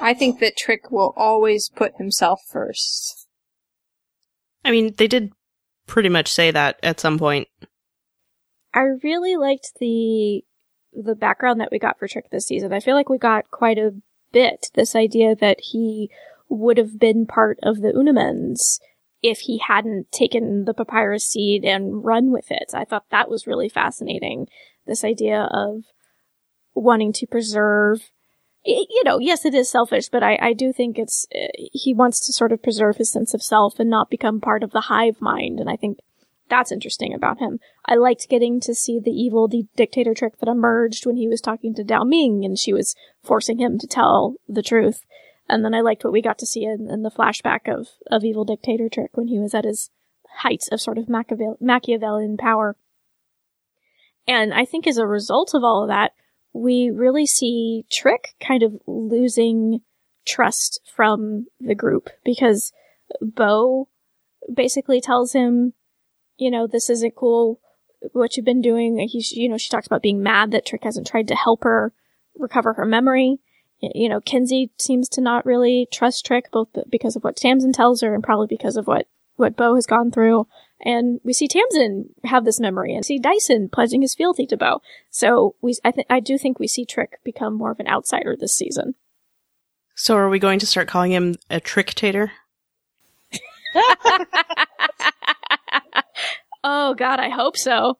I think that Trick will always put himself first. I mean, they did pretty much say that at some point. I really liked the the background that we got for Trick this season. I feel like we got quite a bit. This idea that he would have been part of the Una Mens if he hadn't taken the papyrus seed and run with it. I thought that was really fascinating. This idea of wanting to preserve y- you know, yes, it is selfish, but I, I do think it's, uh, he wants to sort of preserve his sense of self and not become part of the hive mind. And I think that's interesting about him. I liked getting to see the evil di- dictator trick that emerged when he was talking to Dao Ming and she was forcing him to tell the truth. And then I liked what we got to see in, in the flashback of, of evil dictator trick when he was at his heights of sort of Machiavellian power. And I think as a result of all of that, we really see Trick kind of losing trust from the group because Bo basically tells him, you know, this isn't cool what you've been doing. He's, you know, she talks about being mad that Trick hasn't tried to help her recover her memory. You know, Kenzi seems to not really trust Trick, both because of what Tamsin tells her and probably because of what, what Bo has gone through. And we see Tamsin have this memory and see Dyson pledging his fealty to Bo. So we, I think, I do think we see Trick become more of an outsider this season. So are we going to start calling him a tricktator? oh God, I hope so.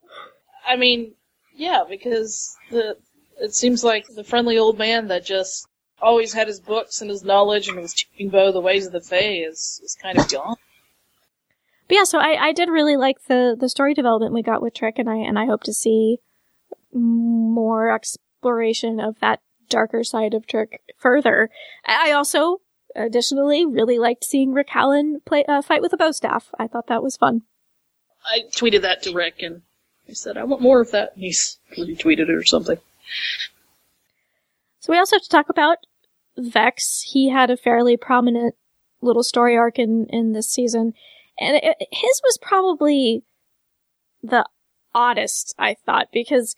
I mean, yeah, because the it seems like the friendly old man that just always had his books and his knowledge and was teaching Bo the ways of the Fae is, is kind of gone. But yeah, so I, I did really like the, the story development we got with Trick and I, and I hope to see more exploration of that darker side of Trick further. I also, additionally, really liked seeing Rick Howland play uh, fight with a bow staff. I thought that was fun. I tweeted that to Rick and I said, I want more of that. And he's retweeted it or something. So we also have to talk about Vex. He had a fairly prominent little story arc in, in this season. And it, his was probably the oddest, I thought, because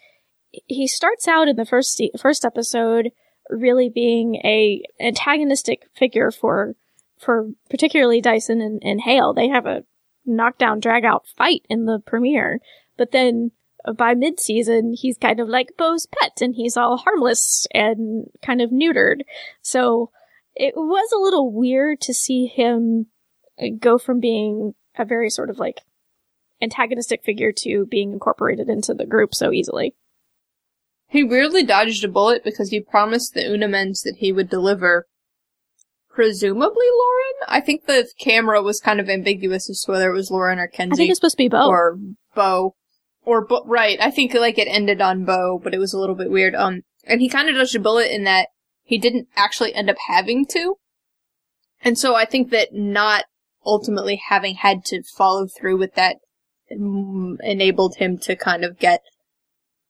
he starts out in the first first episode really being a antagonistic figure for for particularly Dyson and, and Hale. They have a knockdown drag out fight in the premiere, but then by mid season he's kind of like Bo's pet and he's all harmless and kind of neutered. So it was a little weird to see him go from being a very sort of like antagonistic figure to being incorporated into the group so easily. He weirdly dodged a bullet because he promised the Una Mens that he would deliver presumably Lauren. I think the camera was kind of ambiguous as to whether it was Lauren or Kenzi. I think it's supposed to be Bo. Or Bo. Or Bo- right. I think like it ended on Bo, but it was a little bit weird. Um, and he kind of dodged a bullet in that he didn't actually end up having to. And so I think that not ultimately having had to follow through with that enabled him to kind of get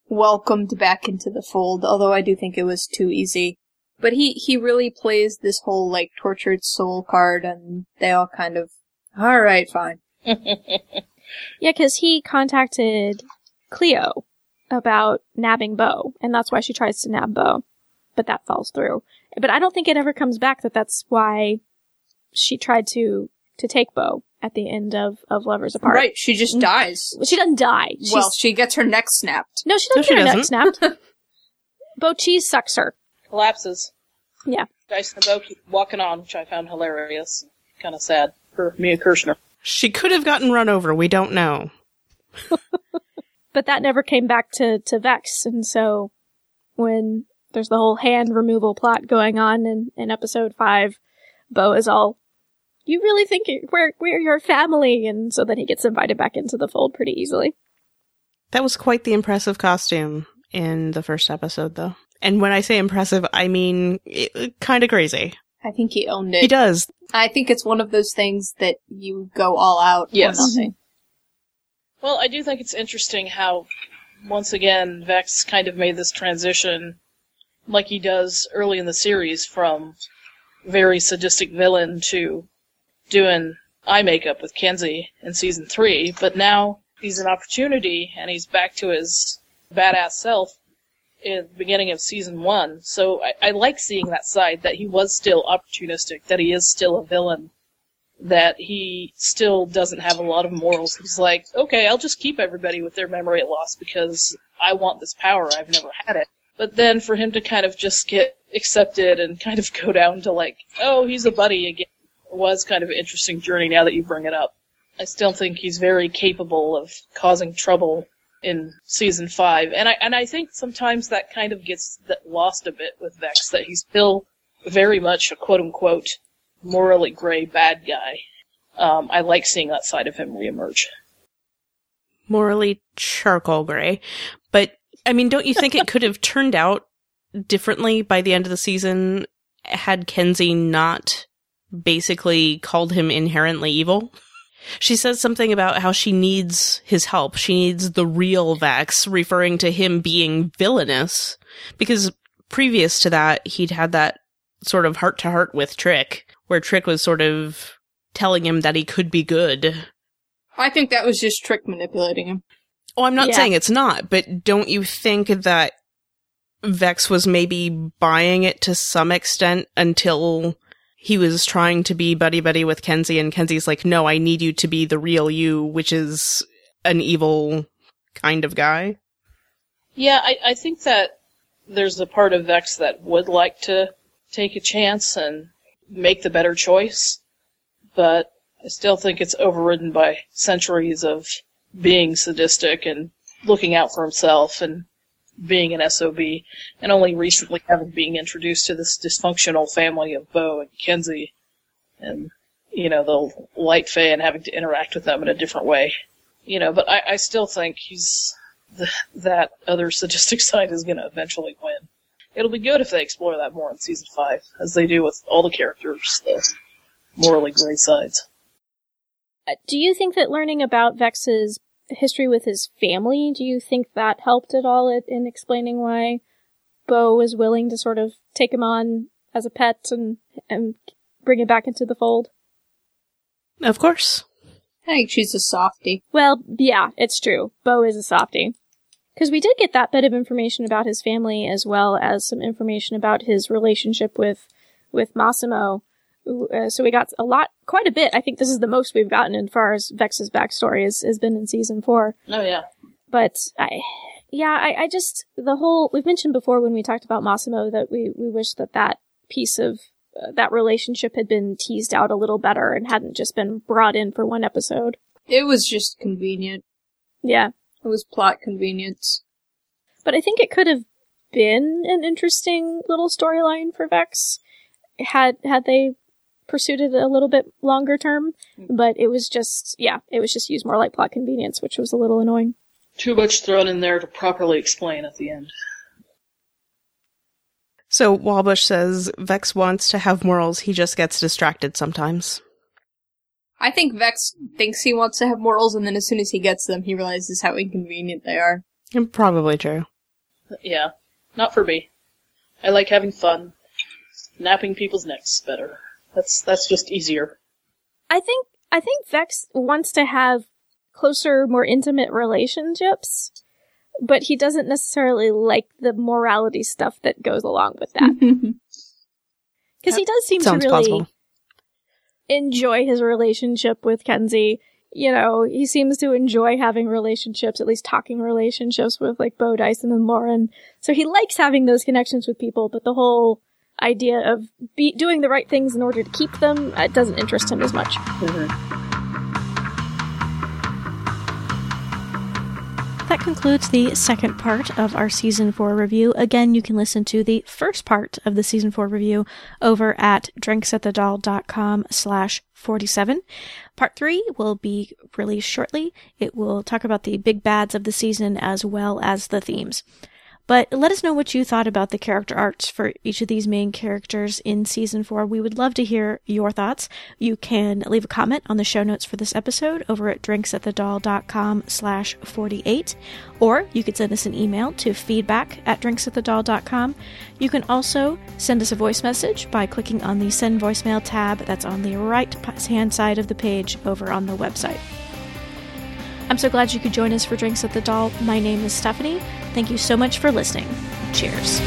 welcomed back into the fold, although I do think it was too easy. But he, he really plays this whole, like, tortured soul card, and they all kind of, alright, fine. yeah, cause he contacted Clio about nabbing Bo, and that's why she tries to nab Bo, But that falls through. But I don't think it ever comes back that that's why she tried to, to take Bo at the end of, of Lovers Apart. Right, she just Mm. dies. She doesn't die. She's, Well, she gets her neck snapped. no, she doesn't she get her neck doesn't. snapped. Bo chi sucks her. Collapses. Yeah. Dyson and Bo keep walking on, which I found hilarious. Kind of sad for Mia Kirshner. She could have gotten run over. We don't know. But that never came back to, to Vex, and so when there's the whole hand removal plot going on in, in episode five, Bo is all, you really think we're, we're your family? And so then he gets invited back into the fold pretty easily. That was quite the impressive costume in the first episode, though. And when I say impressive, I mean kind of crazy. I think he owned it. He does. I think it's one of those things that you go all out Yes. or nothing. Well, I do think it's interesting how, once again, Vex kind of made this transition, like he does early in the series, from very sadistic villain to doing eye makeup with Kenzi in season three, but now he's an opportunity and he's back to his badass self in the beginning of season one. So I, I like seeing that side that he was still opportunistic, that he is still a villain, that he still doesn't have a lot of morals. He's like, okay, I'll just keep everybody with their memory loss because I want this power. I've never had it. But then for him to kind of just get accepted and kind of go down to like, oh, he's a buddy again, was kind of an interesting journey now that you bring it up. I still think he's very capable of causing trouble in season five, and I and I think sometimes that kind of gets lost a bit with Vex that he's still very much a quote unquote morally gray bad guy. Um, I like seeing that side of him reemerge. Morally charcoal gray. But, I mean, don't you think it could have turned out differently by the end of the season had Kenzi not basically called him inherently evil? She says something about how she needs his help. She needs the real Vex, referring to him being villainous. Because previous to that, he'd had that sort of heart to heart with Trick, where Trick was sort of telling him that he could be good. I think that was just Trick manipulating him. Oh, I'm not Yeah. saying it's not, but don't you think that Vex was maybe buying it to some extent until he was trying to be buddy buddy with Kenzi and Kenzi's like, no, I need you to be the real you, which is an evil kind of guy. Yeah, I, I think that there's a part of Vex that would like to take a chance and make the better choice, but I still think it's overridden by centuries of being sadistic and looking out for himself and being an SOB, and only recently having being introduced to this dysfunctional family of Bo and Kenzi, and you know the light Fae and having to interact with them in a different way. You know, but I, I still think he's th- that other sadistic side is going to eventually win. It'll be good if they explore that more in season five, as they do with all the characters, the morally gray sides. Uh, Do you think that learning about Vex's history with his family, do you think that helped at all in- in explaining why Bo was willing to sort of take him on as a pet and and bring him back into the fold? Of course. I think she's a softie. Well, yeah, it's true. Bo is a softie. Because we did get that bit of information about his family as well as some information about his relationship with with Massimo. Uh, so we got a lot, quite a bit. I think this is the most we've gotten as far as Vex's backstory has, has been in season four. Oh yeah. But I, yeah, I, I just the whole we've mentioned before when we talked about Massimo that we we wish that that piece of uh, that relationship had been teased out a little better and hadn't just been brought in for one episode. It was just convenient. Yeah. It was plot convenience. But I think it could have been an interesting little storyline for Vex had had they pursued it a little bit longer term. Mm. But it was just yeah, it was just used more like plot convenience, which was a little annoying. Too much thrown in there to properly explain at the end. So Walbush says Vex wants to have morals, he just gets distracted sometimes. I think Vex thinks he wants to have morals, and then as soon as he gets them, he realizes how inconvenient they are. Probably true. Yeah. Not for me. I like having fun. Napping people's necks better. That's that's just easier. I think I think Vex wants to have closer, more intimate relationships, but he doesn't necessarily like the morality stuff that goes along with that. Because he does seem to really plausible. enjoy his relationship with Kenzi. You know, he seems to enjoy having relationships, at least talking relationships with like Bo Dyson and Lauren. So he likes having those connections with people, but the whole idea of be- doing the right things in order to keep them uh, doesn't interest him as much. That concludes the second part of our season four review. Again, you can listen to the first part of the season four review over at drinksatthedal.com slash 47. Part three will be released shortly. It will talk about the big bads of the season as well as the themes. But let us know what you thought about the character arcs for each of these main characters in season four. We would love to hear your thoughts. You can leave a comment on the show notes for this episode over at drinksatthedal.com slash 48, or you could send us an email to feedback at drinksatthedal.com. You can also send us a voice message by clicking on the send voicemail tab that's on the right hand side of the page over on the website. I'm so glad you could join us for Drinks at the Dal. My name is Stephanie. Thank you so much for listening. Cheers.